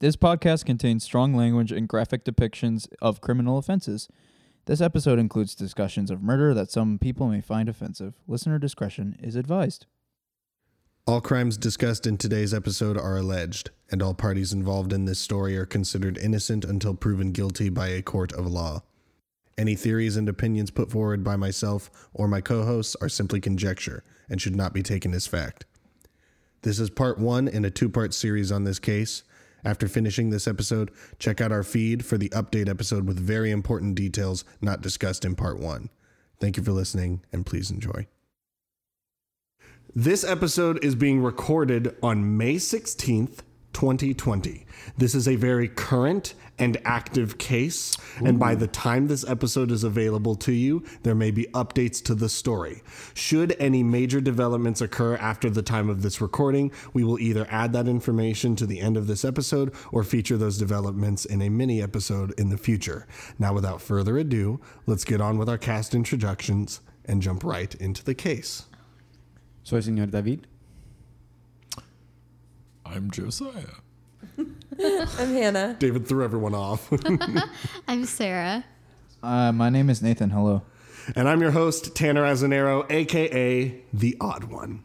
This podcast contains strong language and graphic depictions of criminal offenses. This episode includes discussions of murder that some people may find offensive. Listener discretion is advised. All crimes discussed in today's episode are alleged, and all parties involved in this story are considered innocent until proven guilty by a court of law. Any theories and opinions put forward by myself or my co hosts are simply conjecture and should not be taken as fact. This is part one in a two part series on this case. After finishing this episode, check out our feed for the update episode with very important details not discussed in part one. Thank you for listening, and please enjoy. This episode is being recorded on May 16th, 2020. This is a very current and active case, and by the time this episode is available to you, there may be updates to the story. Should any major developments occur after the time of this recording, we will either add that information to the end of this episode or feature those developments in a mini episode in the future. Now, without further ado, let's get on with our cast introductions and jump right into the case. Soy señor David. I'm Josiah. I'm Hannah. David threw everyone off. I'm Sarah. Uh, my name is Nathan. Hello. and I'm your host, Tanner Azanero, aka The Odd One.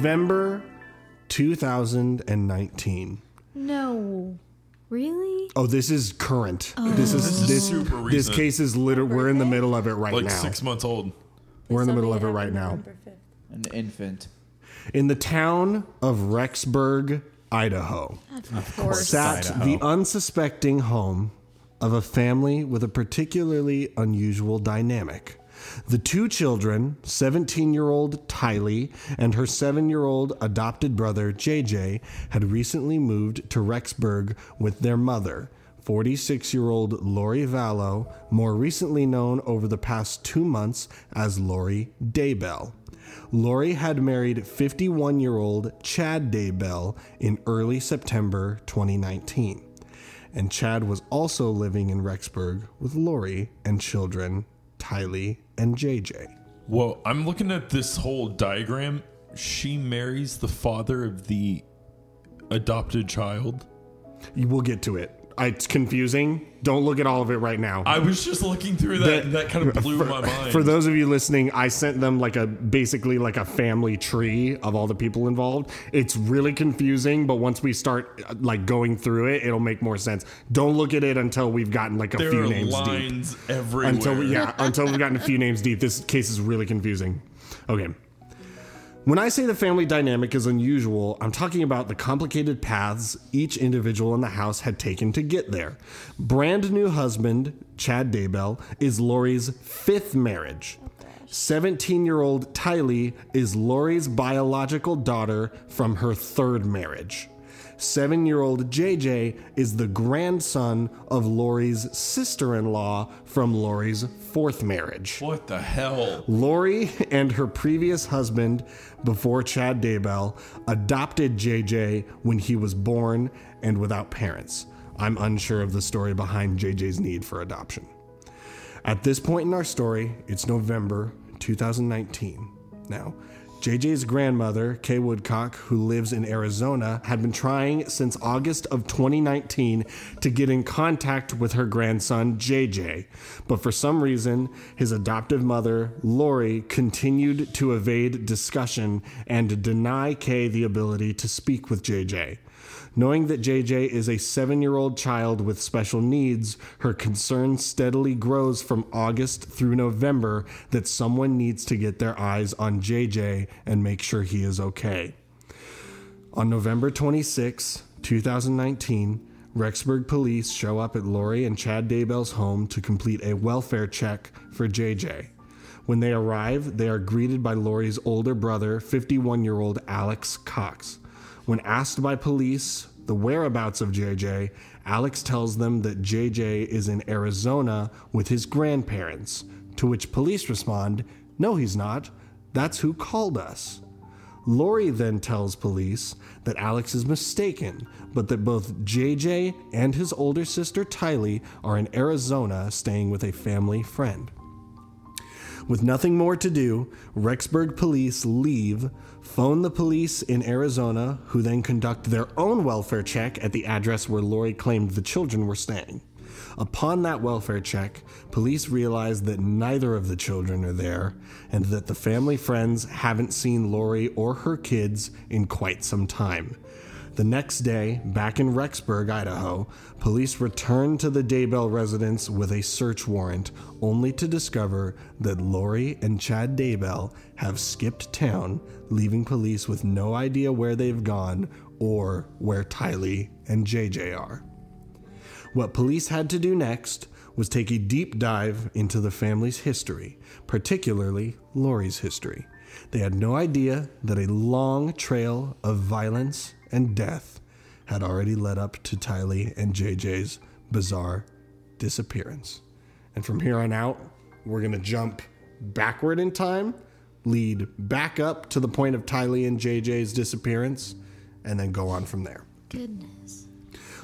November 2019. No. Really? Oh, this is current. This is This is this super this recent. case is literally we're in the middle of it right now. Like now. six months old. We're in the middle of it right now. An infant. In the town of Rexburg, Idaho, Of course. sat Idaho. the unsuspecting home of a family with a particularly unusual dynamic. The two children, 17 year old Tylee and her 7 year old adopted brother JJ, had recently moved to Rexburg with their mother, 46 year old Lori Vallow, more recently known over the past two months as Lori Daybell. Lori had married 51 year old Chad Daybell in early September 2019. And Chad was also living in Rexburg with Lori and children Tylee and JJ. Well, I'm looking at this whole diagram. She marries the father of the adopted child. We'll get to it. It's confusing. Don't look at all of it right now. I was just looking through that, and that kind of blew my mind. For those of you listening, I sent them like a basically like a family tree of all the people involved. It's really confusing, but once we start like going through it, it'll make more sense. Don't look at it until we've gotten like a there few names deep. lines everywhere. Until we, yeah, until we've gotten a few names deep. This case is really confusing. Okay. When I say the family dynamic is unusual, I'm talking about the complicated paths each individual in the house had taken to get there. Brand new husband, Chad Daybell, is Lori's fifth marriage. 17 year old Tylee is Lori's biological daughter from her third marriage. Seven year old JJ is the grandson of Lori's sister in law from Lori's fourth marriage. What the hell? Lori and her previous husband, before Chad Daybell, adopted JJ when he was born and without parents. I'm unsure of the story behind JJ's need for adoption. At this point in our story, it's November 2019. Now, JJ's grandmother, Kay Woodcock, who lives in Arizona, had been trying since August of 2019 to get in contact with her grandson, JJ. But for some reason, his adoptive mother, Lori, continued to evade discussion and deny Kay the ability to speak with JJ. Knowing that JJ is a seven year old child with special needs, her concern steadily grows from August through November that someone needs to get their eyes on JJ and make sure he is okay. On November 26, 2019, Rexburg police show up at Lori and Chad Daybell's home to complete a welfare check for JJ. When they arrive, they are greeted by Lori's older brother, 51 year old Alex Cox. When asked by police the whereabouts of JJ, Alex tells them that JJ is in Arizona with his grandparents, to which police respond, No, he's not. That's who called us. Lori then tells police that Alex is mistaken, but that both JJ and his older sister Tylee are in Arizona staying with a family friend. With nothing more to do, Rexburg police leave, phone the police in Arizona, who then conduct their own welfare check at the address where Lori claimed the children were staying. Upon that welfare check, police realize that neither of the children are there and that the family friends haven't seen Lori or her kids in quite some time. The next day, back in Rexburg, Idaho, police returned to the Daybell residence with a search warrant, only to discover that Lori and Chad Daybell have skipped town, leaving police with no idea where they've gone or where Tylee and JJ are. What police had to do next was take a deep dive into the family's history, particularly Lori's history. They had no idea that a long trail of violence and death had already led up to Tylee and JJ's bizarre disappearance. And from here on out, we're going to jump backward in time, lead back up to the point of Tylee and JJ's disappearance, and then go on from there. Goodness.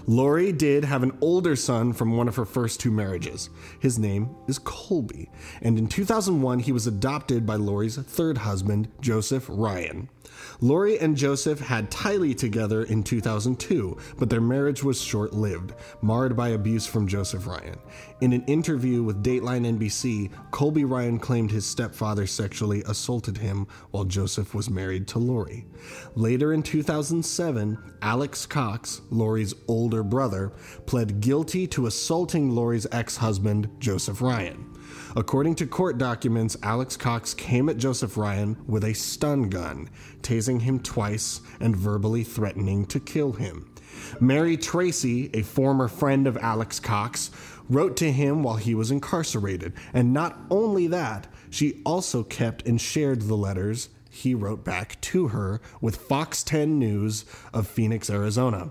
Lori did have an older son from one of her first two marriages. His name is Colby, and in 2001 he was adopted by Lori's third husband, Joseph Ryan. Lori and Joseph had Tylee together in 2002, but their marriage was short lived, marred by abuse from Joseph Ryan. In an interview with Dateline NBC, Colby Ryan claimed his stepfather sexually assaulted him while Joseph was married to Lori. Later in 2007, Alex Cox, Lori's older brother, pled guilty to assaulting Lori's ex husband, Joseph Ryan. According to court documents, Alex Cox came at Joseph Ryan with a stun gun, tasing him twice and verbally threatening to kill him. Mary Tracy, a former friend of Alex Cox, wrote to him while he was incarcerated. And not only that, she also kept and shared the letters he wrote back to her with Fox 10 News of Phoenix, Arizona,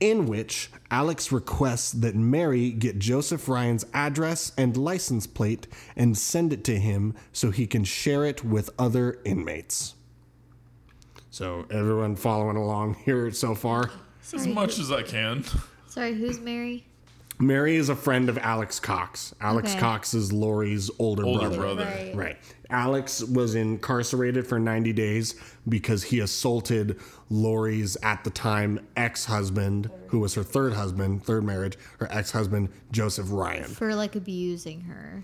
in which Alex requests that Mary get Joseph Ryan's address and license plate and send it to him so he can share it with other inmates. So, everyone following along here so far? As Sorry, much who- as I can. Sorry, who's Mary? Mary is a friend of Alex Cox. Alex Okay. Cox is Lori's older, Older brother. brother. Right. Right. Alex was incarcerated for 90 days because he assaulted Lori's, at the time, ex husband, who was her third husband, third marriage, her ex husband, Joseph Ryan. For like abusing her.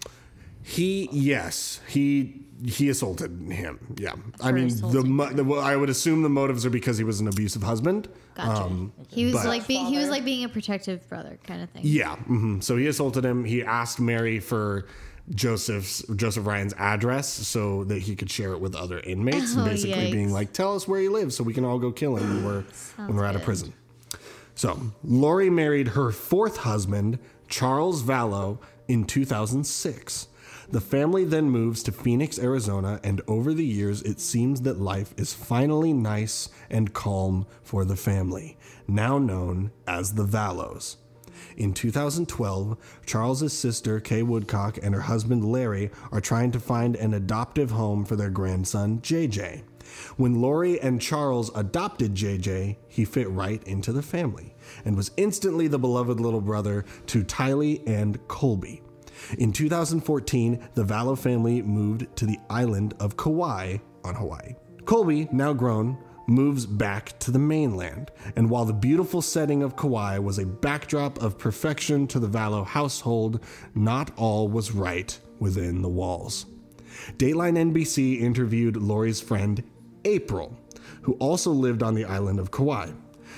He, yes, he. He assaulted him. Yeah, I mean, the, mo- the well, I would assume the motives are because he was an abusive husband. Gotcha. he was Um, but- like being he was like being a protective brother kind of thing. Yeah. hmm So he assaulted him. He asked Mary for Joseph's Joseph Ryan's address so that he could share it with other inmates. Oh, basically, being like, "Tell us where he lives so we can all go kill him when we're when we're out of good. prison." So Lori married her fourth husband, Charles Vallow, in 2006. The family then moves to Phoenix, Arizona, and over the years, it seems that life is finally nice and calm for the family, now known as the Vallows. In 2012, Charles's sister Kay Woodcock and her husband Larry are trying to find an adoptive home for their grandson JJ. When Lori and Charles adopted JJ, he fit right into the family and was instantly the beloved little brother to Tylee and Colby. In 2014, the Vallow family moved to the island of Kauai on Hawaii. Colby, now grown, moves back to the mainland, and while the beautiful setting of Kauai was a backdrop of perfection to the Vallow household, not all was right within the walls. Dateline NBC interviewed Lori's friend, April, who also lived on the island of Kauai.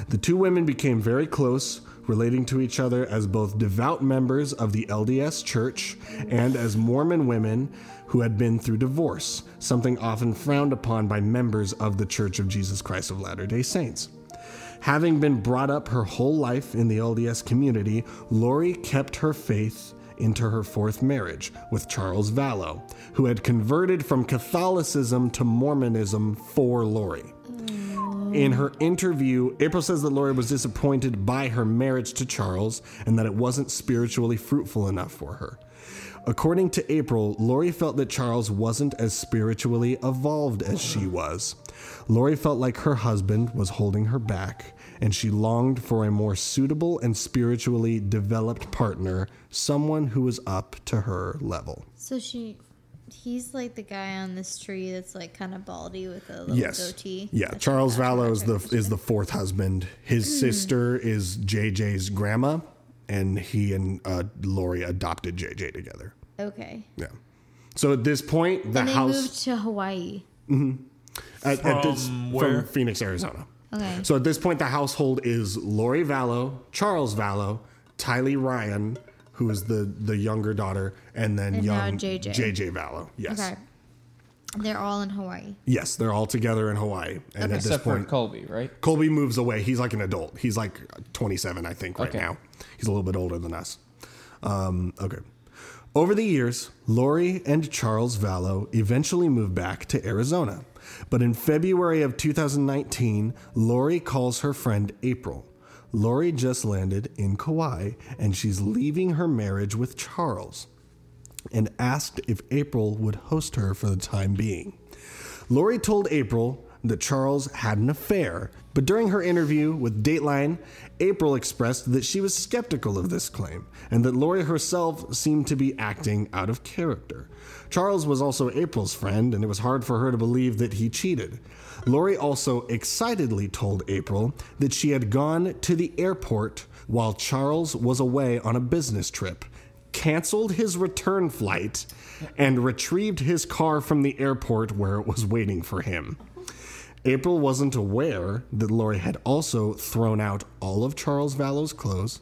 The two women became very close, relating to each other as both devout members of the LDS Church and as Mormon women who had been through divorce, something often frowned upon by members of the Church of Jesus Christ of Latter day Saints. Having been brought up her whole life in the LDS community, Lori kept her faith into her fourth marriage with Charles Vallow, who had converted from Catholicism to Mormonism for Lori. In her interview, April says that Lori was disappointed by her marriage to Charles and that it wasn't spiritually fruitful enough for her. According to April, Lori felt that Charles wasn't as spiritually evolved as she was. Lori felt like her husband was holding her back, and she longed for a more suitable and spiritually developed partner, someone who was up to her level. So she, he's like the guy on this tree that's like kind of baldy with a little Yes. goatee. Yeah, That's Charles like Vallow is the is the fourth husband. His sister is JJ's grandma, and he and uh, Lori adopted JJ together. Okay. Yeah. So at this point, the And they house moved to Hawaii. at, at this, From where? from Phoenix, Arizona. Okay. So at this point, the household is Lori Vallow, Charles Vallow, Tylee Ryan, who is the the younger daughter, and then And young JJ. JJ Vallow. Yes. Okay. They're all in Hawaii. Yes, they're all together in Hawaii. And at this Except for point, Colby, right? Colby moves away. He's like an adult. He's like 27, I think, right Okay. now. He's a little bit older than us. Um, okay. Over the years, Lori and Charles Vallow eventually moved back to Arizona. But in February of 2019, Lori calls her friend April. Lori just landed in Kauai and she's leaving her marriage with Charles and asked if April would host her for the time being. Lori told April that Charles had an affair, but during her interview with Dateline, April expressed that she was skeptical of this claim and that Lori herself seemed to be acting out of character. Charles was also April's friend, and it was hard for her to believe that he cheated. Lori also excitedly told April that she had gone to the airport while Charles was away on a business trip canceled his return flight and retrieved his car from the airport where it was waiting for him. April wasn't aware that Lori had also thrown out all of Charles Vallow's clothes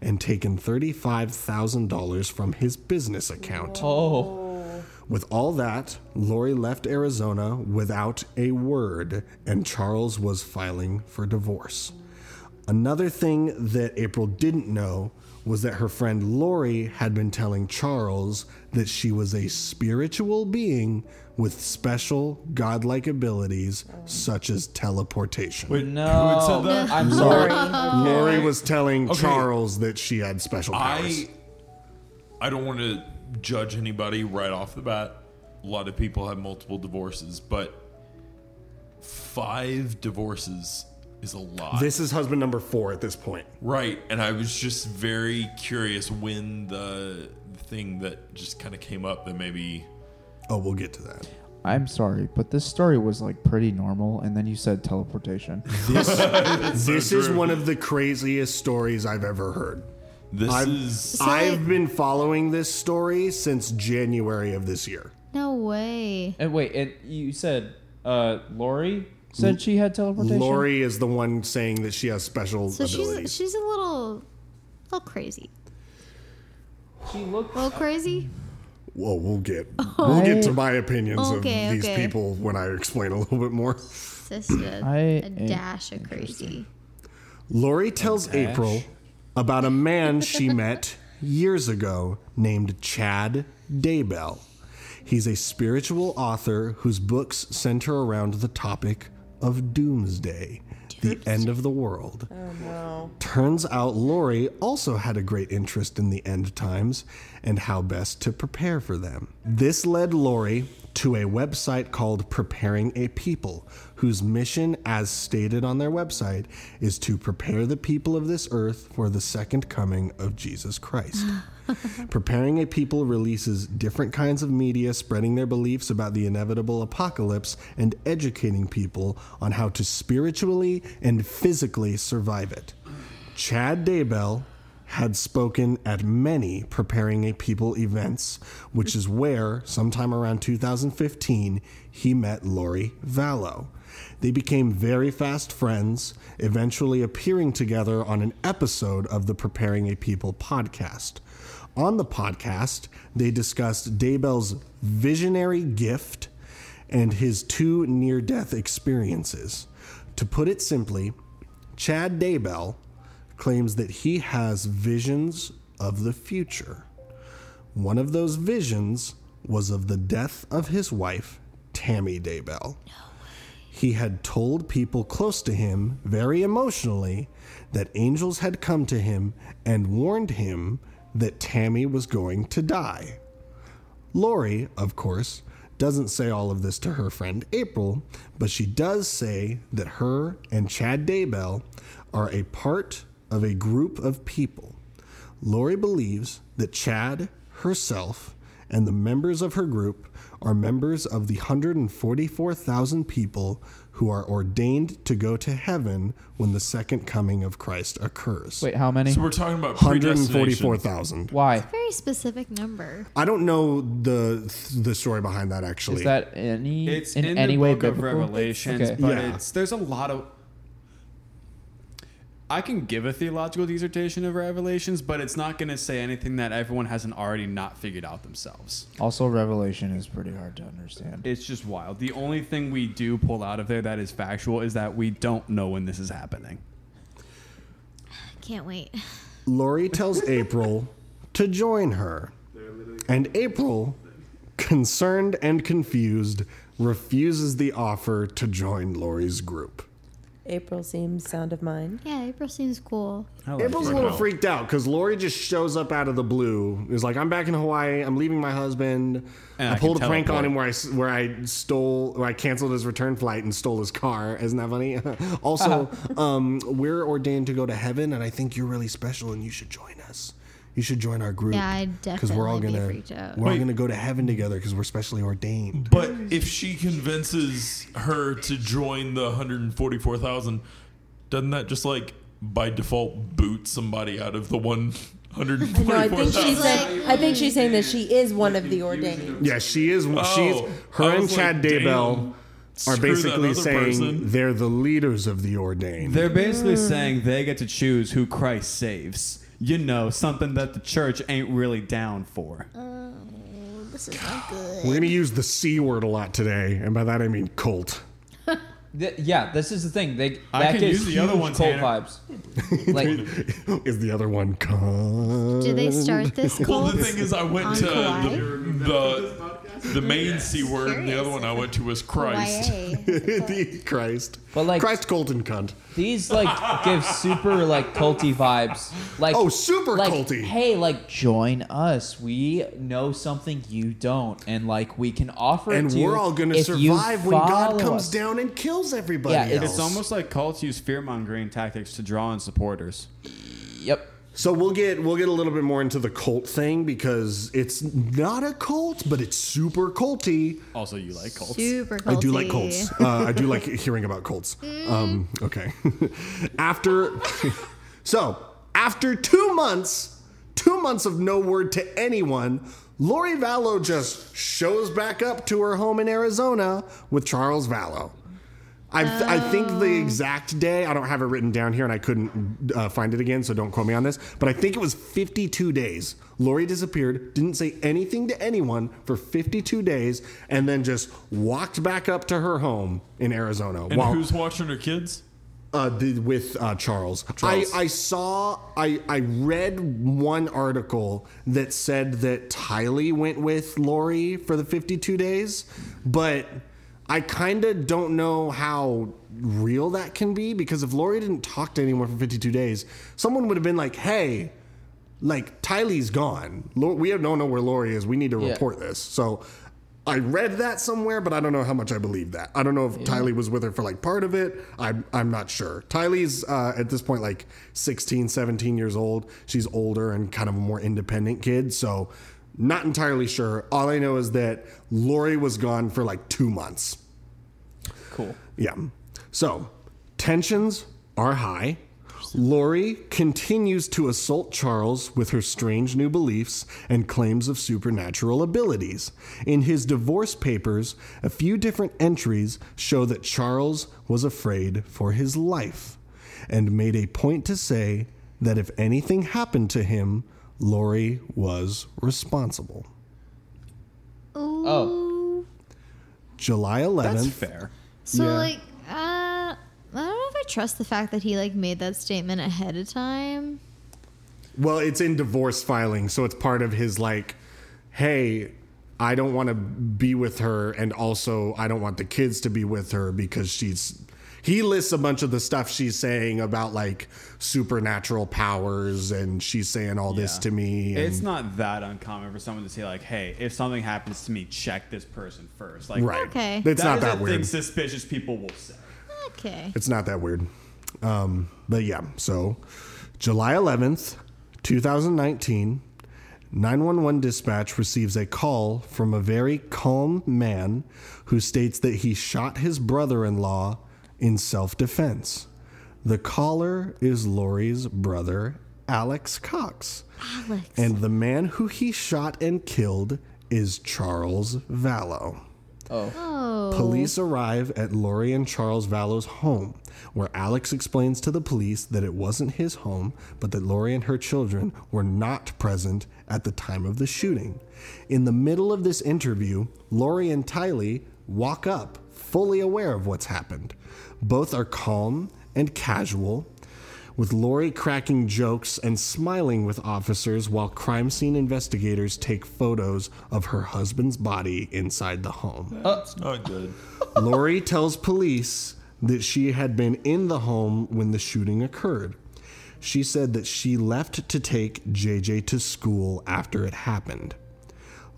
and taken $35,000 from his business account. Oh, With all that, Lori left Arizona without a word, and Charles was filing for divorce. Another thing that April didn't know was that her friend Lori had been telling Charles that she was a spiritual being with special godlike abilities such as teleportation. Wait, no. who had said that? I'm sorry. Lori was telling Okay. Charles that she had special powers. I I don't want to judge anybody right off the bat. A lot of people have multiple divorces, but five divorces is a lot. this is husband number four at this point. right, and I was just very curious when the thing that just kind of came up that maybe Oh, we'll get to that. I'm sorry, but this story was like pretty normal, and then you said teleportation. This is one of the craziest stories I've ever heard. this I've, is I've been following this story since January of this year. No way. and wait, and you said uh, Lori said she had teleportation. Lori is the one saying that she has special So abilities. she's she's a little, little crazy. She looked. A little crazy. Well, we'll get we'll get to my opinions Okay, of these okay. people when I explain a little bit more. Just a, I a am dash of crazy. Lori tells Dash. April about a man she met years ago named Chad Daybell. He's a spiritual author whose books center around the topic of doomsday, the end of the world. Oh no. Turns out Lori also had a great interest in the end times and how best to prepare for them. This led Lori to a website called Preparing a People, whose mission, as stated on their website, is to prepare the people of this earth for the second coming of Jesus Christ. Preparing a People releases different kinds of media spreading their beliefs about the inevitable apocalypse and educating people on how to spiritually and physically survive it. Chad Daybell had spoken at many Preparing a People events, which is where, sometime around 2015, he met Lori Vallow. They became very fast friends, eventually appearing together on an episode of the Preparing a People podcast. On the podcast, they discussed Daybell's visionary gift and his two near death experiences. To put it simply, Chad Daybell claims that he has visions of the future. One of those visions was of the death of his wife, Tammy Daybell. He had told people close to him, very emotionally, that angels had come to him and warned him that Tammy was going to die. Lori, of course, doesn't say all of this to her friend April, but she does say that her and Chad Daybell are a part of a group of people. Lori believes that Chad, herself, and the members of her group are members of the 144,000 people who are ordained to go to heaven when the second coming of Christ occurs. Wait, how many? So we're talking about 144,000. Why? Very specific number. I don't know the the story behind that actually. Is that any It's in, in, any the way book of biblical? Revelations, Okay. but Yeah. it's there's a lot of. I can give a theological dissertation of Revelations, but it's not going to say anything that everyone hasn't already not figured out themselves. Also, Revelation is pretty hard to understand. It's just wild. The only thing we do pull out of there that is factual is that we don't know when this is happening. Can't wait. Lori tells April to join her. And April, concerned and confused, refuses the offer to join Lori's group. April seems sound of mind. Yeah, April seems cool. April's a little freaked out because Lori just shows up out of the blue. Is like, I'm back in Hawaii. I'm leaving my husband. And I, I pulled a prank on teleport. him where I s- where I stole, where I canceled his return flight and stole his car. Isn't that funny? also, um, we're ordained to go to heaven, and I think you're really special, and you should join us. You should join our group. Yeah, I'd we're all be gonna freaked out. we're all Wait. gonna go to heaven together because we're specially ordained. But if she convinces her to join the 144,000, doesn't that just like by default boot somebody out of the one hundred No, I think she's 144,000? saying. I think she's saying that she is one of the ordained. Yeah, she is. Oh, she's Oh, her I and was Chad like, Daybell damn, are screw that basically other saying person. they're the leaders of the ordained. They're basically saying they get to choose who Christ saves. You know, something that the church ain't really down for. Oh, this is not good. We're gonna use the c word a lot today, and by that I mean cult. Th- yeah, this is the thing. They I that can gives use the other one, cult Tanner. vibes. like Is the other one cunt? Do they start this Well, cult? the thing is, I went on to Kauai? the, the the main C word, and the other one I went to was Christ. The Christ. But, like- Christ, cult, and cunt. these like give super like culty vibes. Like Oh, super like, culty. Hey, like join us. We know something you don't, and like we can offer it And to we're all gonna survive when God comes us. down and kills everybody. Yeah, it's- else. It's almost like cults use fear mongering tactics to draw in supporters. Yep. So we'll get we'll get a little bit more into the cult thing because it's not a cult, but it's super culty. Also, you like cults. Super culty. I do like cults. Uh, I do like hearing about cults. Um, okay. after, so after two months, two months of no word to anyone, Lori Vallow just shows back up to her home in Arizona with Charles Vallow. I, I think the exact day, I don't have it written down here and I couldn't uh, find it again, so don't quote me on this, but I think it was 52 days. Lori disappeared, didn't say anything to anyone for 52 days, and then just walked back up to her home in Arizona. And while, who's watching her kids? uh, the, with uh, Charles. Charles. I, I saw, I, I read one article that said that Tylee went with Lori for the 52 days, but I kind of don't know how real that can be because if Lori didn't talk to anyone for 52 days, someone would have been like, hey, like Tylee's gone. We don't know where Lori is. We need to Yeah. report this. So I read that somewhere, but I don't know how much I believe that. I don't know if Tylee was with her for like part of it. I'm, I'm not sure. Tylee's uh, at this point like 16, 17 years old. She's older and kind of a more independent kid. So not entirely sure. All I know is that Lori was gone for like two months. Cool. Yeah. So tensions are high. Lori continues to assault Charles with her strange new beliefs and claims of supernatural abilities. In his divorce papers, a few different entries show that Charles was afraid for his life and made a point to say that if anything happened to him, Lori was responsible. Oh. July 11th. That's fair. So Yeah. like, uh, I don't know if I trust the fact that he like made that statement ahead of time. Well, it's in divorce filing, so it's part of his like hey, I don't want to be with her, and also I don't want the kids to be with her because she's. He lists a bunch of the stuff she's saying about like supernatural powers, and she's saying all this to me. And, It's not that uncommon for someone to say like, "Hey, if something happens to me, check this person first. Like, right. Okay. It's not is that a weird. thing suspicious people will say. Okay. It's not that weird. Um, but yeah, so July 11th, 2019, 911 dispatch receives a call from a very calm man who states that he shot his brother in law in self defense. The caller is Lori's brother, Alex Cox. Alex. And the man who he shot and killed is Charles Vallow. Oh. oh. Police arrive at Lori and Charles Vallow's home, where Alex explains to the police that it wasn't his home, but that Lori and her children were not present at the time of the shooting. In the middle of this interview, Lori and Tylee walk up, fully aware of what's happened. Both are calm and casual, with Lori cracking jokes and smiling with officers while crime scene investigators take photos of her husband's body inside the home. It's not good. Lori tells police that she had been in the home when the shooting occurred. She said that she left to take JJ to school after it happened.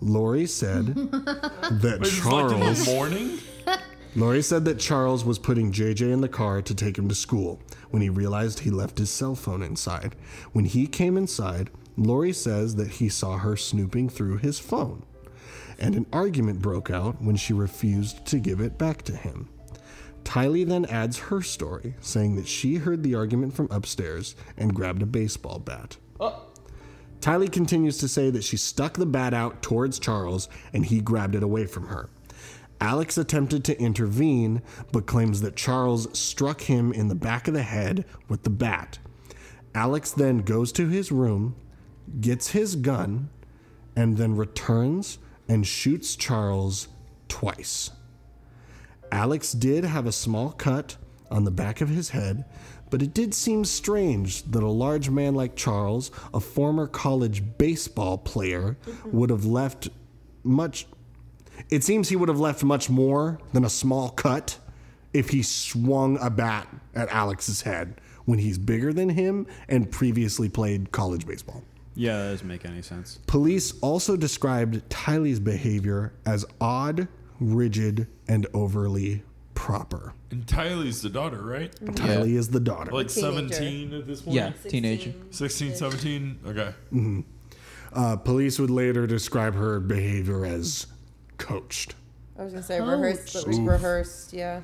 Lori said that It's like in Charles the morning. Lori said that Charles was putting JJ in the car to take him to school when he realized he left his cell phone inside. When he came inside, Lori says that he saw her snooping through his phone. And an argument broke out when she refused to give it back to him. Tylee then adds her story, saying that she heard the argument from upstairs and grabbed a baseball bat. Tylee continues to say that she stuck the bat out towards Charles and he grabbed it away from her. Alex attempted to intervene, but claims that Charles struck him in the back of the head with the bat. Alex then goes to his room, gets his gun, and then returns and shoots Charles twice. Alex did have a small cut on the back of his head, but it did seem strange that a large man like Charles, a former college baseball player, would have left much. It seems he would have left much more than a small cut if he swung a bat at Alex's head when he's bigger than him and previously played college baseball. Yeah, that doesn't make any sense. Police also described Tylee's behavior as odd, rigid, and overly proper. And Tylee's the daughter, right? Tylee is the daughter. Like Teenager. 17 at this point? Yeah, teenager. 16, 17? Okay. Uh, police would later describe her behavior as coached. I was gonna say rehearsed, but rehearsed. Yeah.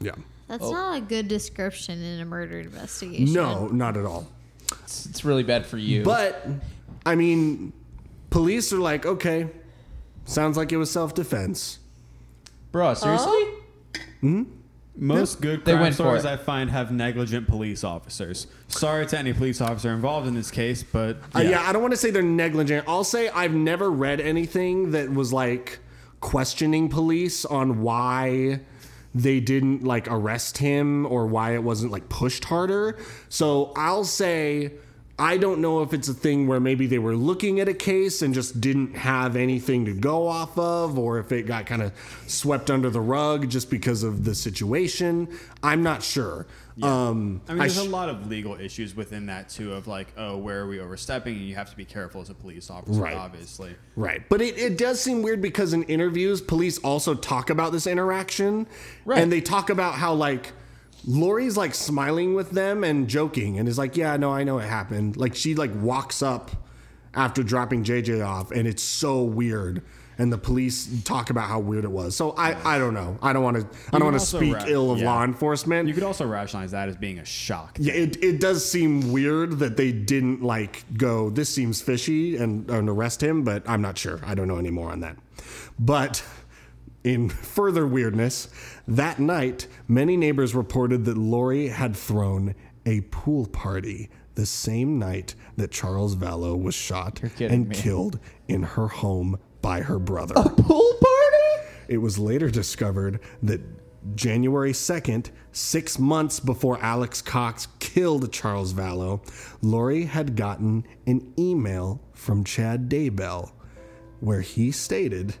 Yeah. That's Oh. not a good description in a murder investigation. No, not at all. It's, it's really bad for you. But, I mean, police are like, okay, sounds like it was self defense. bro, seriously? Hmm? Most good They crime went for stories it. I find have negligent police officers. Sorry to any police officer involved in this case, but Uh, yeah, I don't want to say they're negligent. I'll say I've never read anything that was like questioning police on why they didn't like arrest him or why it wasn't like pushed harder. So I'll say I don't know if it's a thing where maybe they were looking at a case and just didn't have anything to go off of, or if it got kind of swept under the rug just because of the situation. I'm not sure. Um, I mean, there's sh- a lot of legal issues within that too. Of like, oh, where are we overstepping? And you have to be careful as a police officer, Right. obviously. Right. But it, it does seem weird because in interviews, police also talk about this interaction. Right. And they talk about how, like, Lori's like smiling with them and joking and is like, yeah, no, I know it happened. Like, she like walks up after dropping JJ off and it's so weird. And the police talk about how weird it was. So I, I don't know. I don't want to. I don't want to speak ra- ill of yeah. law enforcement. You could also rationalize that as being a shock. Yeah, it, it does seem weird that they didn't like go, this seems fishy and, and arrest him, but I'm not sure. I don't know any more on that. But in further weirdness, that night, many neighbors reported that Lori had thrown a pool party the same night that Charles Vallow was shot and me. killed in her home by her brother. A pool party? It was later discovered that January 2nd, six months before Alex Cox killed Charles Vallow, Lori had gotten an email from Chad Daybell where he stated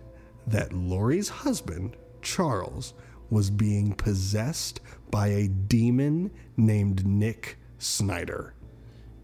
that Lori's husband, Charles, was being possessed by a demon named Nick Snyder.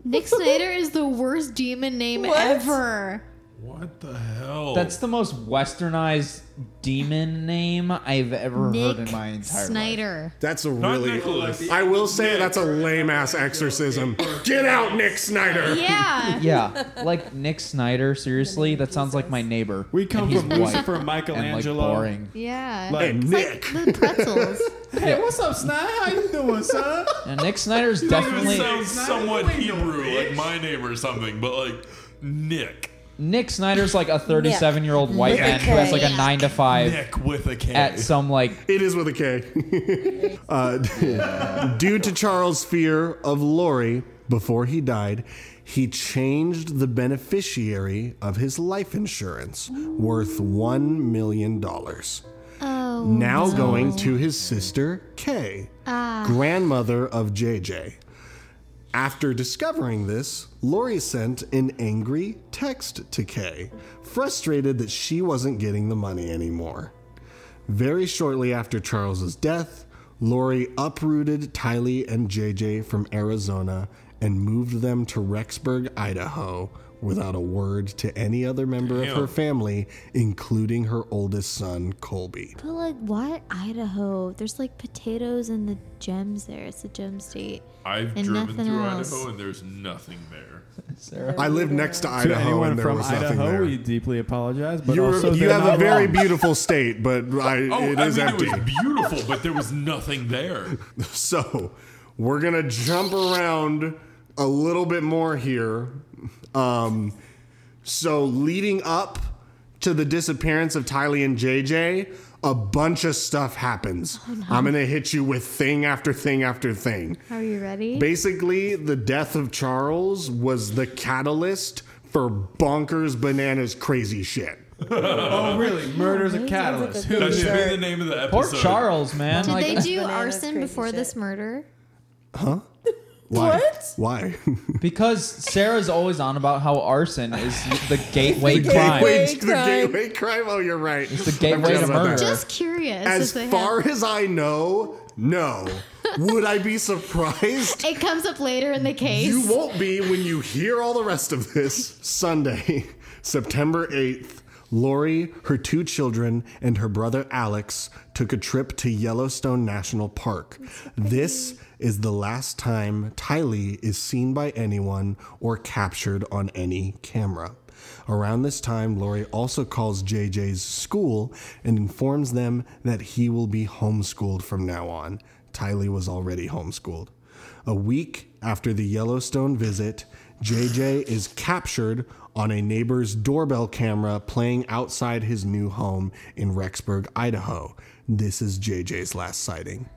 Nick Snyder is the worst demon name ever. What the hell? That's the most westernized demon name I've ever Nick heard in my entire life. Snyder. That's a really. Nicholas. I will say that's a lame ass exorcism. Get out, Nick Snyder. Yeah. Yeah, like Nick Snyder. Seriously, that sounds like my neighbor. We come And he's from white Lucifer and like Michelangelo. boring. Yeah. Like, Hey, it's Nick. like the pretzels. hey, what's up, Snyder? How you doing, son? And Nick Snyder's It definitely sounds somewhat You ain't no Hebrew, like my name or something, but like Nick. Nick Snyder's like a 37 year old white man who has like a nine to five Nick with a K. at some like It is with a K. uh, due to Charles' fear of Lori before he died, he changed the beneficiary of his life insurance worth $1 million. Oh. Now going to his sister, Kay, grandmother of JJ. After discovering this, Lori sent an angry text to Kay, frustrated that she wasn't getting the money anymore. Very shortly after Charles's death, Lori uprooted Tylee and JJ from Arizona and moved them to Rexburg, Idaho, without a word to any other member of her family, including her oldest son, Colby. But like, why Idaho? There's like potatoes and the gems there. It's a gem state. I've and driven nothing through else. Idaho and there's nothing there. Sarah. I lived next to To Idaho anyone and there from was nothing Idaho, there. we deeply apologize. But You're- also, you have a very wrong. beautiful state, but I, Oh, it I is mean, empty. it was beautiful, but there was nothing there. So we're gonna jump around a little bit more here. Um, so leading up to the disappearance of Tylee and JJ, a bunch of stuff happens. I'm gonna hit you with thing after thing after thing. Are you ready? Basically, the death of Charles was the catalyst for bonkers, bananas, crazy shit. Oh, really? Murder's a catalyst. like a Who That should be the name of the episode. Poor. Charles, man. Did like, they do arson before shit. this murder? Why? What? Why? because Sarah's always on about how arson is the gateway The crime. gateway. The crime. gateway crime. Oh, you're right. It's the gateway I to murder. Just curious. As far have- as I know, no. Would I be surprised? it comes up later in the case. You won't be when you hear all the rest of this. Sunday, September 8th, Lori, her two children, and her brother Alex took a trip to Yellowstone National Park. This is the last time Tylee is seen by anyone or captured on any camera. Around this time, Lori also calls JJ's school and informs them that he will be homeschooled from now on. Tylee was already homeschooled. A week after the Yellowstone visit, JJ is captured on a neighbor's doorbell camera playing outside his new home in Rexburg, Idaho. This is JJ's last sighting.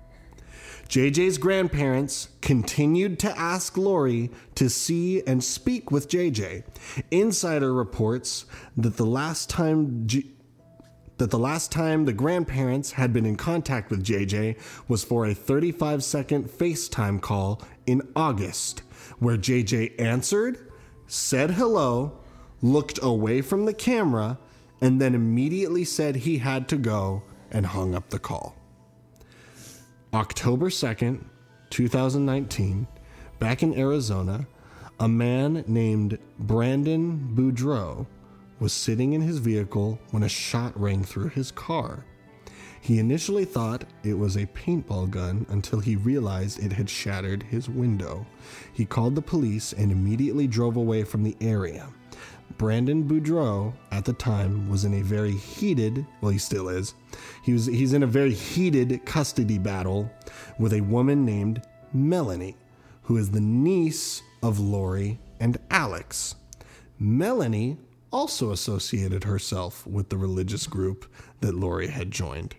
JJ's grandparents continued to ask Lori to see and speak with JJ. Insider reports that the last time G- that the last time the grandparents had been in contact with JJ was for a 35 second FaceTime call in August, where JJ answered, said hello, looked away from the camera, and then immediately said he had to go and hung up the call. October 2nd, 2019, back in Arizona, a man named Brandon Boudreaux was sitting in his vehicle when a shot rang through his car. He initially thought it was a paintball gun until he realized it had shattered his window. He called the police and immediately drove away from the area. Brandon Boudreaux at the time was in a very heated, well he still is. He was he's in a very heated custody battle with a woman named Melanie, who is the niece of Lori and Alex. Melanie also associated herself with the religious group that Lori had joined.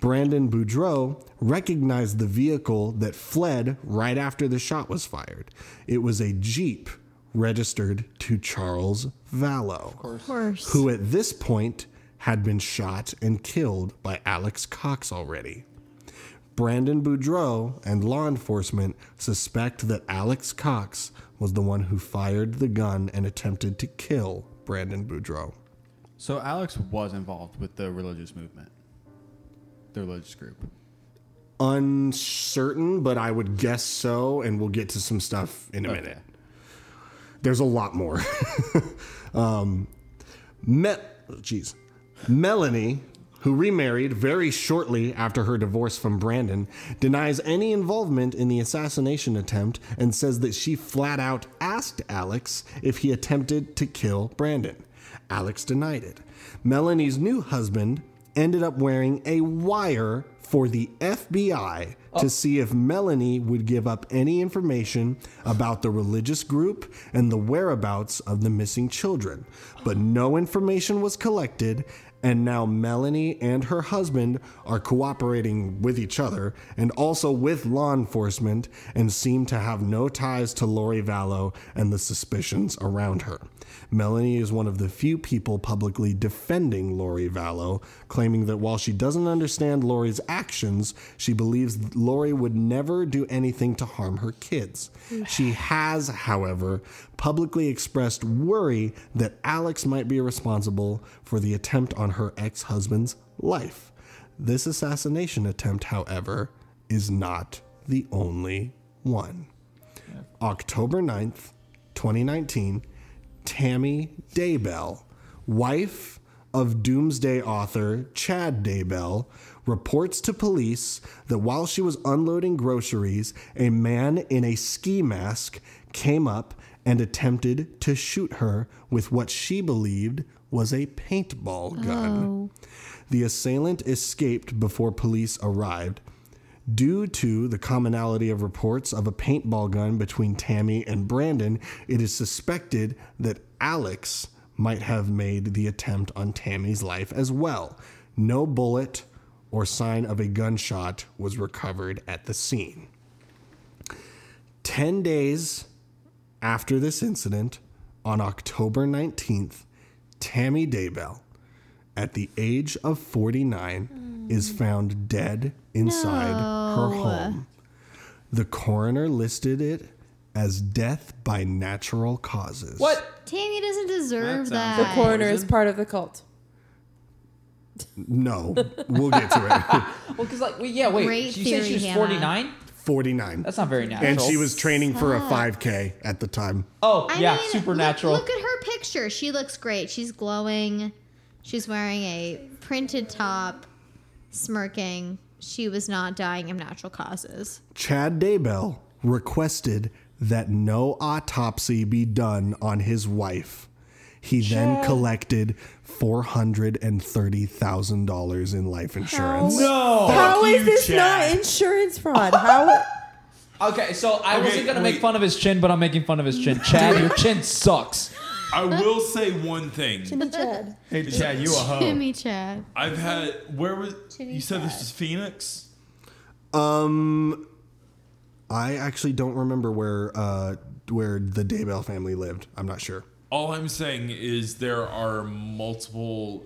Brandon Boudreaux recognized the vehicle that fled right after the shot was fired. It was a Jeep registered to Charles Vallow, Of course. who at this point had been shot and killed by Alex Cox already. Brandon Boudreaux and law enforcement suspect that Alex Cox was the one who fired the gun and attempted to kill Brandon Boudreaux. So Alex was involved with the religious movement, the religious group. Uncertain, but I would guess so, and we'll get to some stuff in a Okay. minute. There's a lot more. um, Me- geez. Melanie, who remarried very shortly after her divorce from Brandon, denies any involvement in the assassination attempt and says that she flat out asked Alex if he attempted to kill Brandon. Alex denied it. Melanie's new husband ended up wearing a wire for the FBI to oh. see if Melanie would give up any information about the religious group and the whereabouts of the missing children. But no information was collected, and now Melanie and her husband are cooperating with each other and also with law enforcement and seem to have no ties to Lori Vallow and the suspicions around her. Melanie is one of the few people publicly defending Lori Vallow, claiming that while she doesn't understand Lori's actions, she believes Lori would never do anything to harm her kids. She has, however, publicly expressed worry that Alex might be responsible for the attempt on her ex husband's life. This assassination attempt, however, is not the only one. October 9th, 2019, Tammy Daybell, wife of doomsday author Chad Daybell, reports to police that while she was unloading groceries, a man in a ski mask came up and attempted to shoot her with what she believed was a paintball gun. Oh. The assailant escaped before police arrived. Due to the commonality of reports of a paintball gun between Tammy and Brandon, it is suspected that Alex might have made the attempt on Tammy's life as well. No bullet or sign of a gunshot was recovered at the scene. 10 days after this incident, on October 19th, Tammy Daybell, at the age of 49, is found dead inside her home. The coroner listed it as death by natural causes. What? Tammy doesn't deserve That that. The coroner is part of the cult. No, we'll get to it. Well, because like, wait, yeah, wait. Great you said theory, she was Hannah. 49? 49. That's not very natural. and she was training for a 5K at the time. Oh, I yeah, mean, supernatural. Look, look at her picture. She looks great. She's glowing. She's wearing a printed top, smirking. She was not dying of natural causes. Chad Daybell requested that no autopsy be done on his wife. He then collected $430,000 in life insurance. no. How is you, this Chad. not insurance fraud? How? Okay, so I Okay, wasn't gonna wait. make fun of his chin, but I'm making fun of his chin. Chad, your chin sucks. I will say one thing. Chad. Hey, Chad, you a hoe. Timmy Chad. I've had where was Chitty you said this chat. was Phoenix? Um, I actually don't remember where uh, where the Daybell family lived. I'm not sure. All I'm saying is there are multiple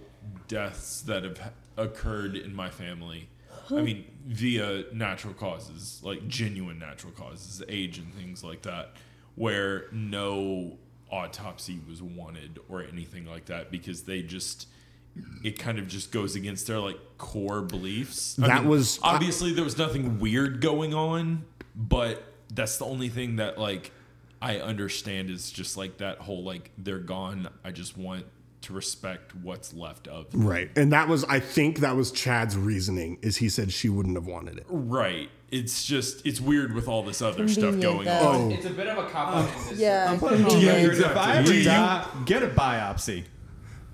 deaths that have occurred in my family. I mean, via natural causes, like genuine natural causes, age and things like that, where no autopsy was wanted or anything like that because they just it kind of just goes against their like core beliefs. I That mean, was- obviously there was nothing weird going on, but that's the only thing that like I understand is just like that whole like they're gone. I just want to respect what's left of them. Right, and that was I think that was Chad's reasoning. Is he said she wouldn't have wanted it. Right. It's just it's weird with all this other stuff Convenient, going though. on. Oh. It's a bit of a cop out. Oh. Yeah. Yeah, convenient. if I Do ever you- die, get a biopsy.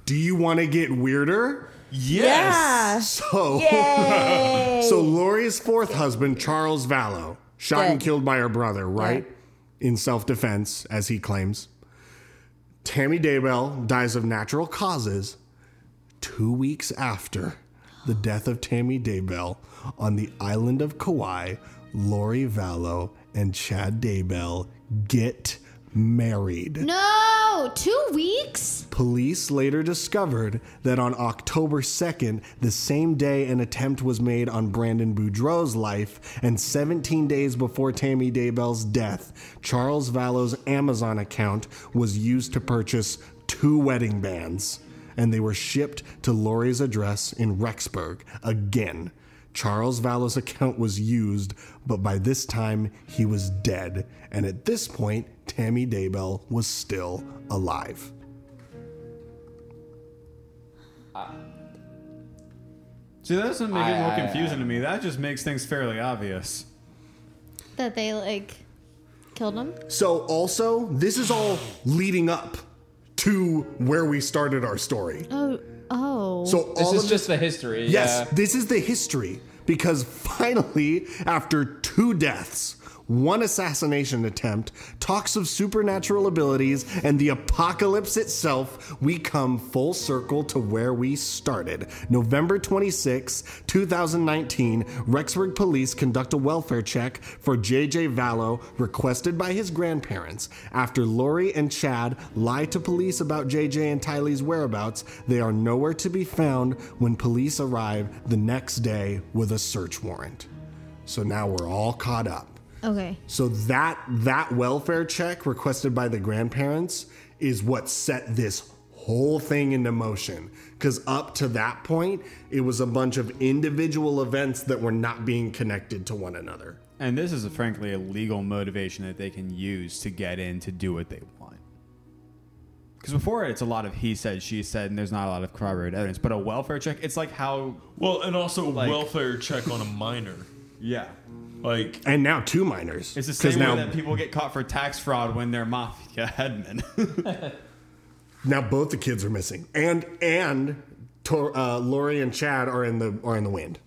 Do you want to get weirder? Yeah. So, Yay. so Lori's fourth husband, Charles Vallow, shot and killed by her brother, right? In self defense, as he claims. Tammy Daybell dies of natural causes two weeks after the death of Tammy Daybell on the island of Kauai. Lori Vallow and Chad Daybell get married. No, Oh, two weeks. Police later discovered that on October 2nd, the same day an attempt was made on Brandon Boudreaux's life, and 17 days before Tammy Daybell's death, Charles Vallow's Amazon account was used to purchase two wedding bands and they were shipped to Lori's address in Rexburg again. Charles Vallow's account was used, but by this time he was dead, and at this point, Tammy Daybell was still alive. See, that doesn't make it I- more I- confusing to me. That just makes things fairly obvious. That they like killed him. So, also, this is all leading up to where we started our story. Oh, oh. So, This all is of just the history. Yes, yeah. this is the history because finally, after two deaths, one assassination attempt, talks of supernatural abilities, and the apocalypse itself, we come full circle to where we started. November 26, 2019, Rexburg police conduct a welfare check for JJ Vallow, requested by his grandparents. After Lori and Chad lie to police about JJ and Tylee's whereabouts, they are nowhere to be found when police arrive the next day with a search warrant. So now we're all caught up. Okay. So that that welfare check requested by the grandparents is what set this whole thing into motion. Because up to that point, it was a bunch of individual events that were not being connected to one another. And this is, frankly, a legal motivation that they can use to get in to do what they want. Because before it's a lot of he said, she said, and there's not a lot of corroborated evidence. But a welfare check, it's like how, Well, and also Like- welfare check on a minor. yeah, Like, And now two minors. it's the 'Cause same now, way that people get caught for tax fraud when they're mafia headmen. now both the kids are missing, and and Tor, uh, Lori and Chad are in the are in the wind.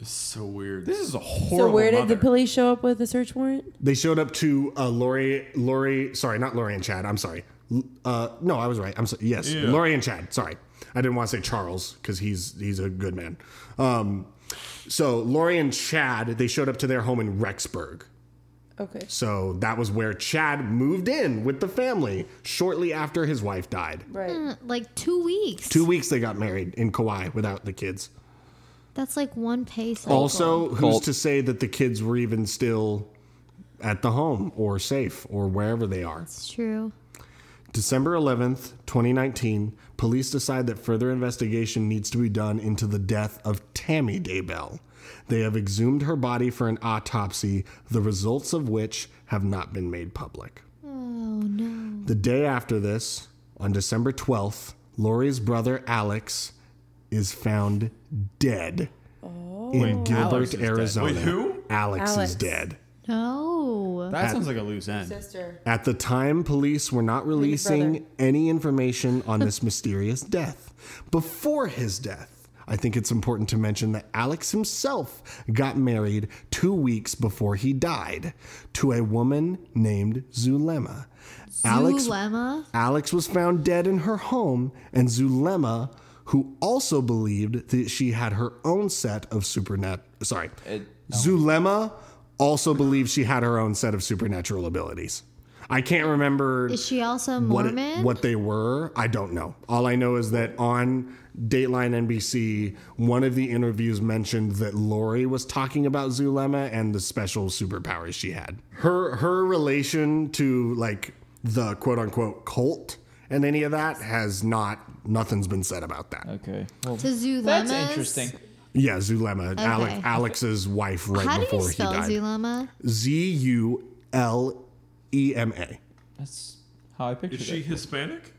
it's so weird. this is a horrible. So where did the police show up with a search warrant? They showed up to uh, Lori, Lori, sorry, not Lori and Chad. I'm sorry. Uh, no, I was right. I'm sorry. Yes, Yeah. Lori and Chad. Sorry, I didn't want to say Charles because he's he's a good man. Um, so Lori and Chad, they showed up to their home in Rexburg. Okay. So that was where Chad moved in with the family shortly after his wife died. Right. Uh, Like two weeks. Two weeks they got married in Kauai without the kids. That's like one pay cycle. Also, who's Colt. to say that the kids were even still at the home or safe or wherever they are? It's true. December 11th, 2019, police decide that further investigation needs to be done into the death of Tammy Daybell. They have exhumed her body for an autopsy, the results of which have not been made public. Oh no. The day after this, on December 12th, Lori's brother Alex is found dead oh. in Gilbert, Alex is dead. Arizona. Wait, who? Alex, Alex. is dead. No. That sounds like a loose end. Sister. At the time, police were not releasing any information on this mysterious death. Before his death, I think it's important to mention that Alex himself got married two weeks before he died to a woman named Zulema. Alex, Zulema? Alex was found dead in her home, and Zulema, who also believed that she had her own set of supernat sorry, It- Zulema also believed she had her own set of supernatural abilities. I can't remember Is she also what it- Mormon? what they were. I don't know. All I know is that on Dateline NBC, one of the interviews mentioned that Lori was talking about Zulema and the special superpowers she had. Her her relation to like the quote unquote cult and any of that has not nothing's been said about that. Okay. Well, to Zulema's? that's interesting. Yeah, Zulema, Alex, Okay. Alex's wife right How do before you spell he died. Zulema? Z U L E M A. That's how I pictured Is she it. Hispanic?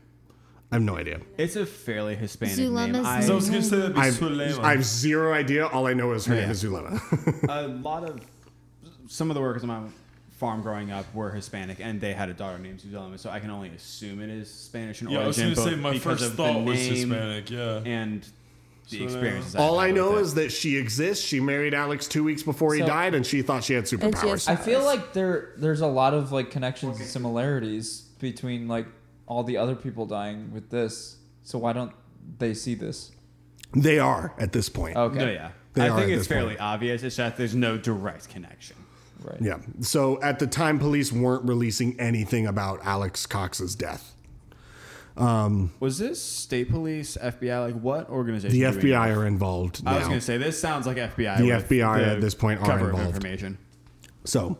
I have no idea. It's a fairly Hispanic Zulema's name. I, So I was gonna say that'd I've, Sulema. I have zero idea. All I know is her Yeah. name is Zulema. a lot of some of the workers on my farm growing up were Hispanic, and they had a daughter named Suzanne. So I can only assume it is Spanish in yeah, I was gonna say my first thought was Hispanic. Yeah. and the Sulema. experiences. All I've I know is that she exists. She married Alex two weeks before he So- died, and she thought she had she has superpowers. I feel like there there's a lot of like connections and similarities between like all the other people dying with this. So why don't they see this? they are at this point. Okay. No, yeah. They I think at it's this fairly point. obvious. It's that there's no direct connection. Right. Yeah. So at the time, police weren't releasing anything about Alex Cox's death. Um, was this state police, FBI? Like what organization? The FBI are involved now. I was gonna say this sounds like FBI. The FBI the at this point are involved. information. So,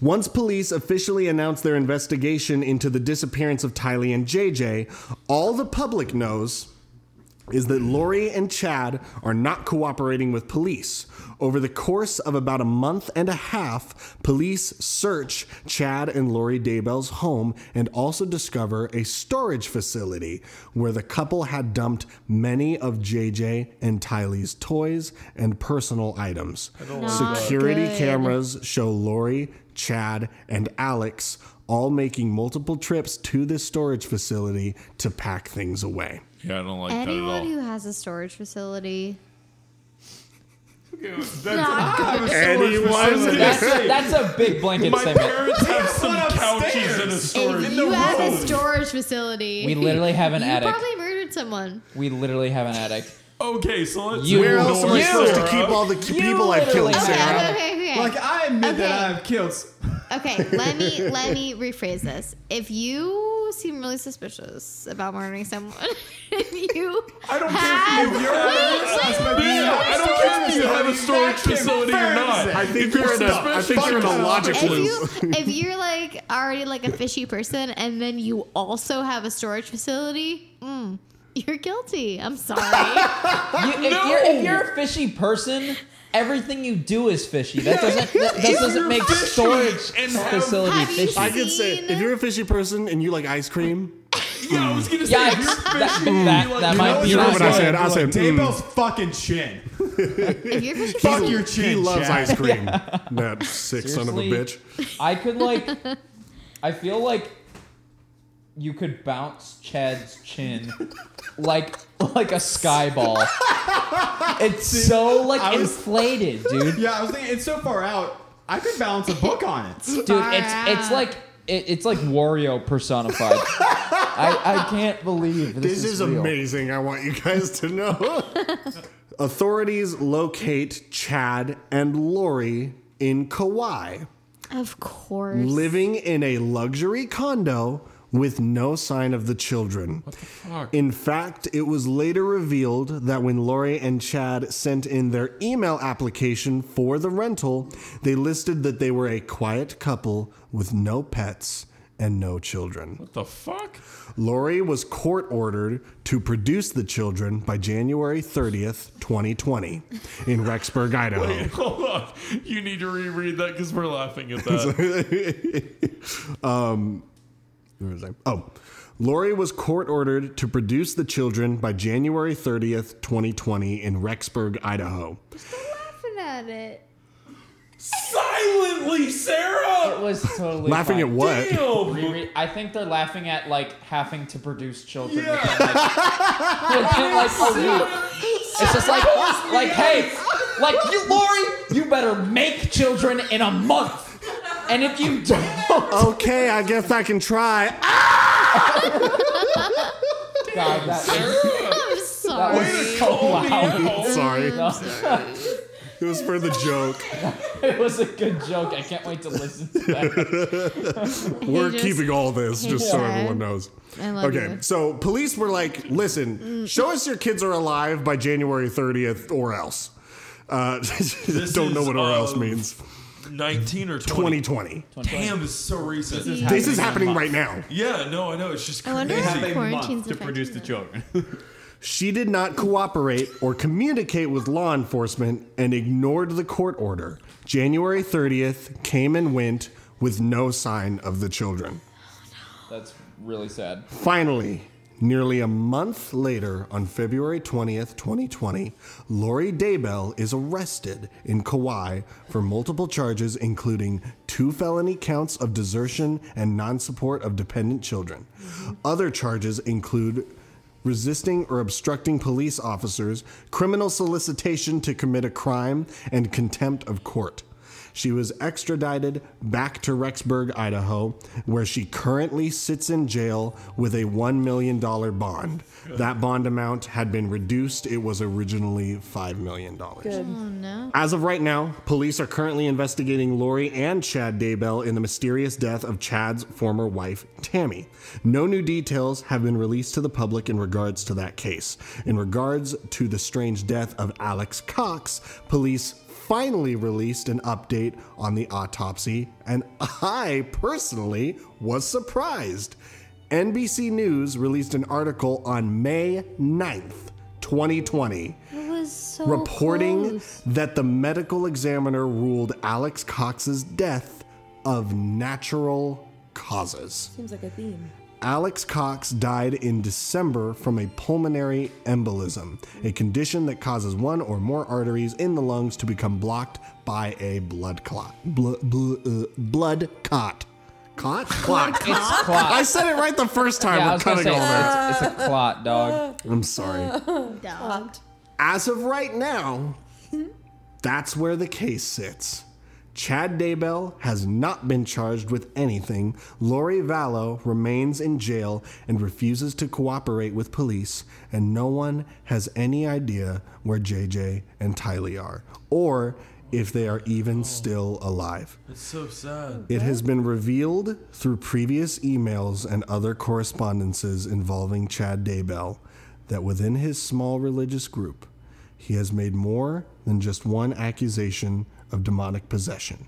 once police officially announced their investigation into the disappearance of Tylee and JJ, all the public knows is that Lori and Chad are not cooperating with police. Over the course of about a month and a half, police search Chad and Lori Daybell's home and also discover a storage facility where the couple had dumped many of JJ and Tylee's toys and personal items. Security good. cameras show Lori, Chad, and Alex all making multiple trips to this storage facility to pack things away. Yeah, I don't like that at Anyone all. who has a storage facility. That's Not Anyone? That's a, that's a big blanket statement. My statement. parents have some couches in a storage. If you have a storage facility, We literally have an you attic. probably murdered someone. We literally have an attic. Okay, so let's. You- Where else am I You- supposed to keep all the k- You people I've killed, literally- Okay, Sarah? okay, okay, okay. Like I admit Okay. that I've killed. s- Okay, let me let me rephrase this. If you seem really suspicious about murdering someone, if you I don't care if you're Wait, wait, Yeah, I don't care if you have a storage facility or not. I think you're in a, I think you're in a logic if loop. you if you're like already like a fishy person and then you also have a storage facility, mm, you're guilty. I'm sorry. You, if, you're, if you're a fishy person, everything you do is fishy. That doesn't that, that doesn't make fishy storage and facility Have you fishy. I could say, if you're a fishy person and you like ice cream, Yeah, I was gonna say. Yeah, if you're that, that, that You might know be you know what I said? I said, mm. Daybell's fucking chin. if you're fishy Fuck your chin. he loves Chad. ice cream. That sick son of a bitch. I could like. I feel like you could bounce Chad's chin like like a sky ball. It's so like I was- inflated, dude. Yeah, I was thinking it's so far out. I could balance a book on it. Dude, it's it's like it, it's like Wario personified. I I can't believe this, This is real. amazing. I want you guys to know. Authorities locate Chad and Lori in Kauai, of course. living in a luxury condo with no sign of the children. fuck? In fact, it was later revealed that when Lori and Chad sent in their email application for the rental, they listed that they were a quiet couple with no pets and no children. What the fuck? Lori was court ordered to produce the children by January 30th, 2020, in Rexburg, Idaho. Wait, Hold on. You need to reread that because we're laughing at that. Where um, was Oh. Lori was court ordered to produce the children by January 30th, 2020, in Rexburg, Idaho. laughing at it. Silently, Sarah. It was totally Laughing fine. at what? Damn. I think they're laughing at like having to produce children Yeah. within like, within, like a week. It's just like like hey, like you, Lori, you better make children in a month. And if you don't, Okay, I guess I can try. God, that was, I'm that sorry. was so loud. Sorry. It was for the joke. It was a good joke. I can't wait to listen to that. We're just- keeping all this just so Yeah. everyone knows. I love Okay, you. so police were like, listen, show us your kids are alive by January 30th or else. Uh, don't know what or else means. 19 or 20. 2020. Damn, this is so recent. This is happening right now. yeah, no, I know. It's just I wonder crazy. if Have a Quarantine's month to produce the children. She did not cooperate or communicate with law enforcement and ignored the court order. January 30th came and went with no sign of the children. That's really sad. Finally, nearly a month later, on February 20th, 2020, Lori Daybell is arrested in Kauai for multiple charges, including two felony counts of desertion and non support of dependent children. Other charges include resisting or obstructing police officers, criminal solicitation to commit a crime, and contempt of court. She was extradited back to Rexburg, Idaho, where she currently sits in jail with a $1 million bond. That bond amount had been reduced. It was originally $5 million. Good. Oh no. As of right now, police are currently investigating Lori and Chad Daybell in the mysterious death of Chad's former wife, Tammy. No new details have been released to the public in regards to that case. In regards to the strange death of Alex Cox, police finally released an update on the autopsy, and I personally was surprised. NBC News released an article on May 9th, 2020 It was so reporting close. that the medical examiner ruled Alex Cox's death of natural causes. Seems like a theme. Alex Cox died in December from a pulmonary embolism, a condition that causes one or more arteries in the lungs to become blocked by a blood clot. Bl- bl- uh, blood clot. Clot? Clot. It's clot. I said it right the first time. yeah, I We're was gonna cutting say all that. it's, it's a clot, dog. I'm sorry. Dog. As of right now, that's where the case sits. Chad Daybell has not been charged with anything. Lori Vallow remains in jail and refuses to cooperate with police, and no one has any idea where JJ and Tylee are, or if they are even oh. still alive. It's so sad. It has been revealed through previous emails and other correspondences involving Chad Daybell that within his small religious group, he has made more than just one accusation of demonic possession.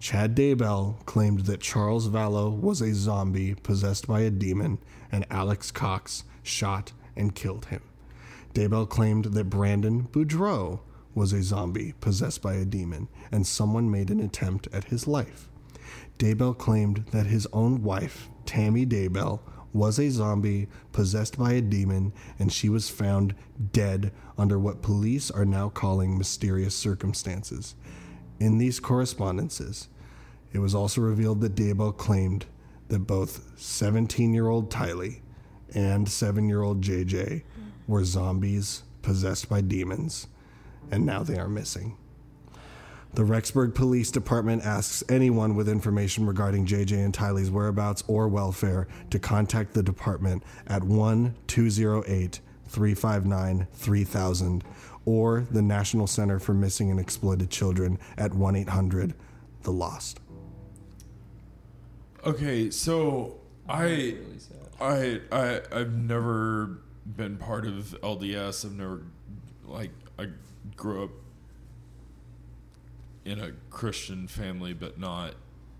Chad Daybell claimed that Charles Vallow was a zombie possessed by a demon, and Alex Cox shot and killed him. Daybell claimed that Brandon Boudreaux was a zombie possessed by a demon, and someone made an attempt at his life. Daybell claimed that his own wife, Tammy Daybell, was a zombie possessed by a demon, and she was found dead under what police are now calling mysterious circumstances. In these correspondences, it was also revealed that Daybell claimed that both 17 year old Tylee and 7 year old JJ were zombies possessed by demons, and now they are missing. The Rexburg Police Department asks anyone with information regarding JJ and Tylee's whereabouts or welfare to contact the department at 1 208 359 3000 or the National Center for Missing and Exploited Children at 1 800 The Lost. Okay, so I, I, I, I've never been part of LDS. I've never, like, I grew up in a Christian family, but not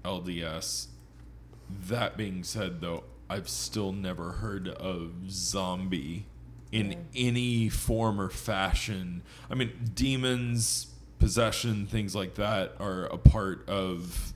LDS. That being said, though, I've still never heard of zombie in any form or fashion. I mean, demons, possession, things like that are a part of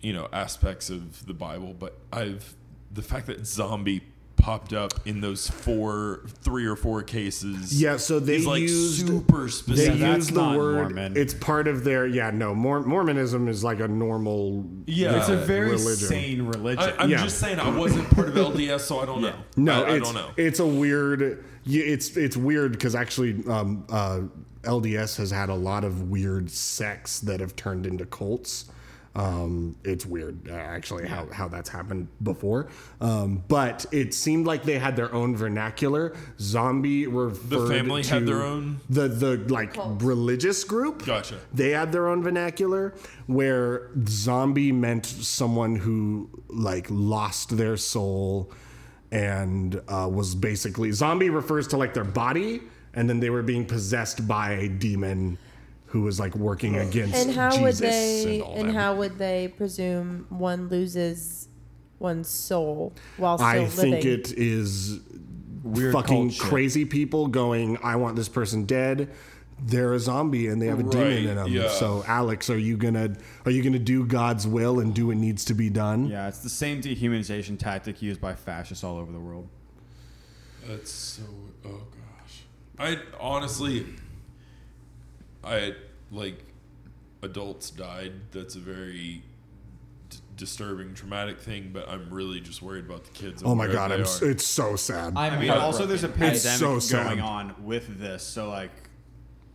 you know aspects of the Bible, but I've the fact that zombie popped up in those four, three or four cases. Yeah, so they is, like used- super They specific. that's use the not word. Mormon. It's part of their. Yeah, no. Mor- Mormonism is like a normal. Yeah. It's a very religion. sane religion. I, I'm Yeah. just saying I wasn't part of LDS, so I don't know. No, I, I don't know. It's a weird. It's it's weird because actually, um, uh, LDS has had a lot of weird sects that have turned into cults. Um, it's weird, uh, actually, how, how that's happened before. Um, but it seemed like they had their own vernacular. Zombie referred the family to had their own? the the like religious group. Gotcha. They had their own vernacular where zombie meant someone who like lost their soul and uh, was basically zombie refers to like their body and then they were being possessed by a demon who was like working against And how Jesus would they? and all And how would they presume one loses one's soul while still living I living? think it is Weird fucking cult crazy people going, I want this person dead. They're a zombie and they have a demon in them. yeah. So Alex, are you gonna are you gonna do God's will and do what needs to be done? yeah, it's the same dehumanization tactic used by fascists all over the world. That's so. Oh gosh. I honestly, I like adults died. That's a very d- disturbing, traumatic thing. But I'm really just worried about the kids. Oh my god, I'm, s- it's so sad. I'm mean, heartbroken. also there's a It's pandemic so sad. going on with this, so like,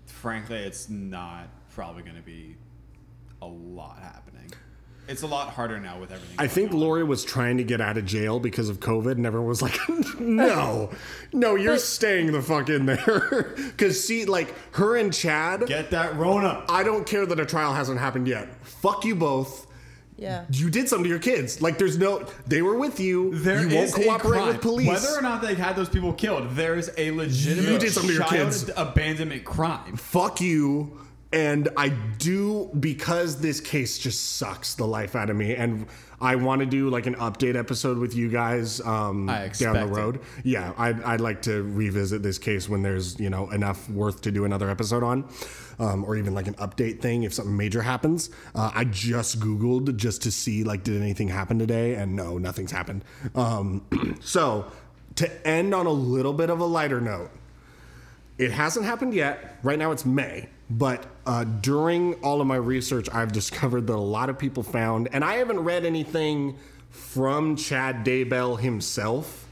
frankly, it's not probably going to be a lot happening. It's a lot harder now with everything. I think on. Lori was trying to get out of jail because of COVID, and everyone was like, "No, no, you're staying the fuck in there." Because see, like her and Chad, get that Rona. I don't care that a trial hasn't happened yet. Fuck you both. yeah. You did something to your kids. Like there's no, they were with you. There you won't is a cooperate crime. with police. Whether or not they had those people killed, there is a legitimate You did something to your child kids. abandonment crime. Fuck you. And I do because this case just sucks the life out of me, and I want to do like an update episode with you guys um, down the it. road. Yeah, I'd, I'd like to revisit this case when there's you know enough worth to do another episode on, um, or even like an update thing if something major happens. Uh, I just googled just to see like did anything happen today, and no, nothing's happened. Um, so to end on a little bit of a lighter note. It hasn't happened yet. Right now it's May. But uh, during all of my research, I've discovered that a lot of people found, and I haven't read anything from Chad Daybell himself,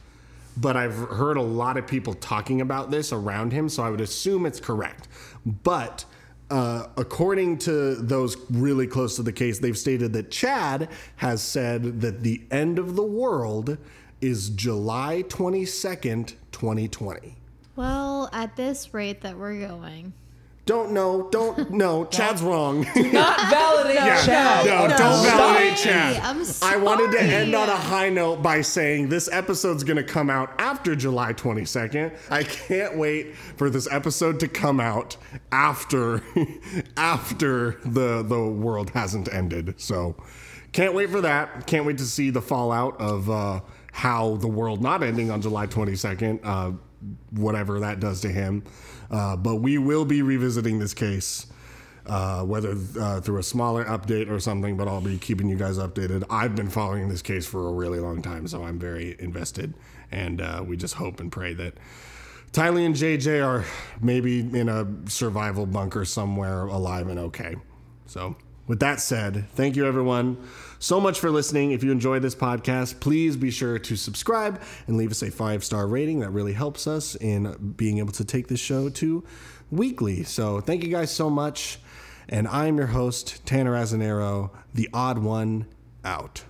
but I've heard a lot of people talking about this around him, so I would assume it's correct. But uh, according to those really close to the case, they've stated that Chad has said that the end of the world is July 22nd, 2020. Well, at this rate that we're going, Don't know. Don't know. Chad's wrong. Not validate Chad. No, No. don't Stop. validate Chad. I'm I wanted to end on a high note by saying this episode's going to come out after July 22nd. I can't wait for this episode to come out after after the the world hasn't ended. So, can't wait for that. Can't wait to see the fallout of uh, how the world not ending on July 22nd, uh, whatever that does to him. Uh, but we will be revisiting this case uh, whether uh, through a smaller update or something, but I'll be keeping you guys updated. I've been following this case for a really long time, so I'm very invested, and uh, we just hope and pray that Tylee and JJ are maybe in a survival bunker somewhere alive and okay. So, with that said, thank you everyone so much for listening. If you enjoyed this podcast, please be sure to subscribe and leave us a five star rating. That really helps us in being able to take this show to weekly. So, thank you guys so much. And I'm your host, Tanner Azanero, the odd one out.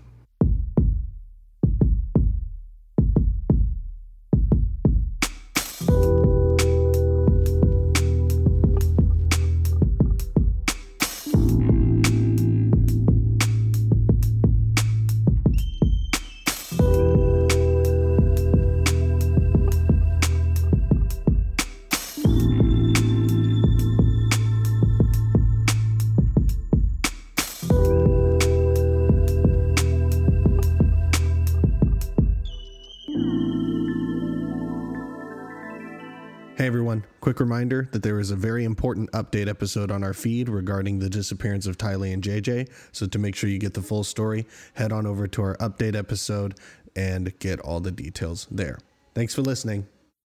Reminder that there is a very important update episode on our feed regarding the disappearance of Tylee and JJ. So to make sure you get the full story, head on over to our update episode and get all the details there. Thanks for listening.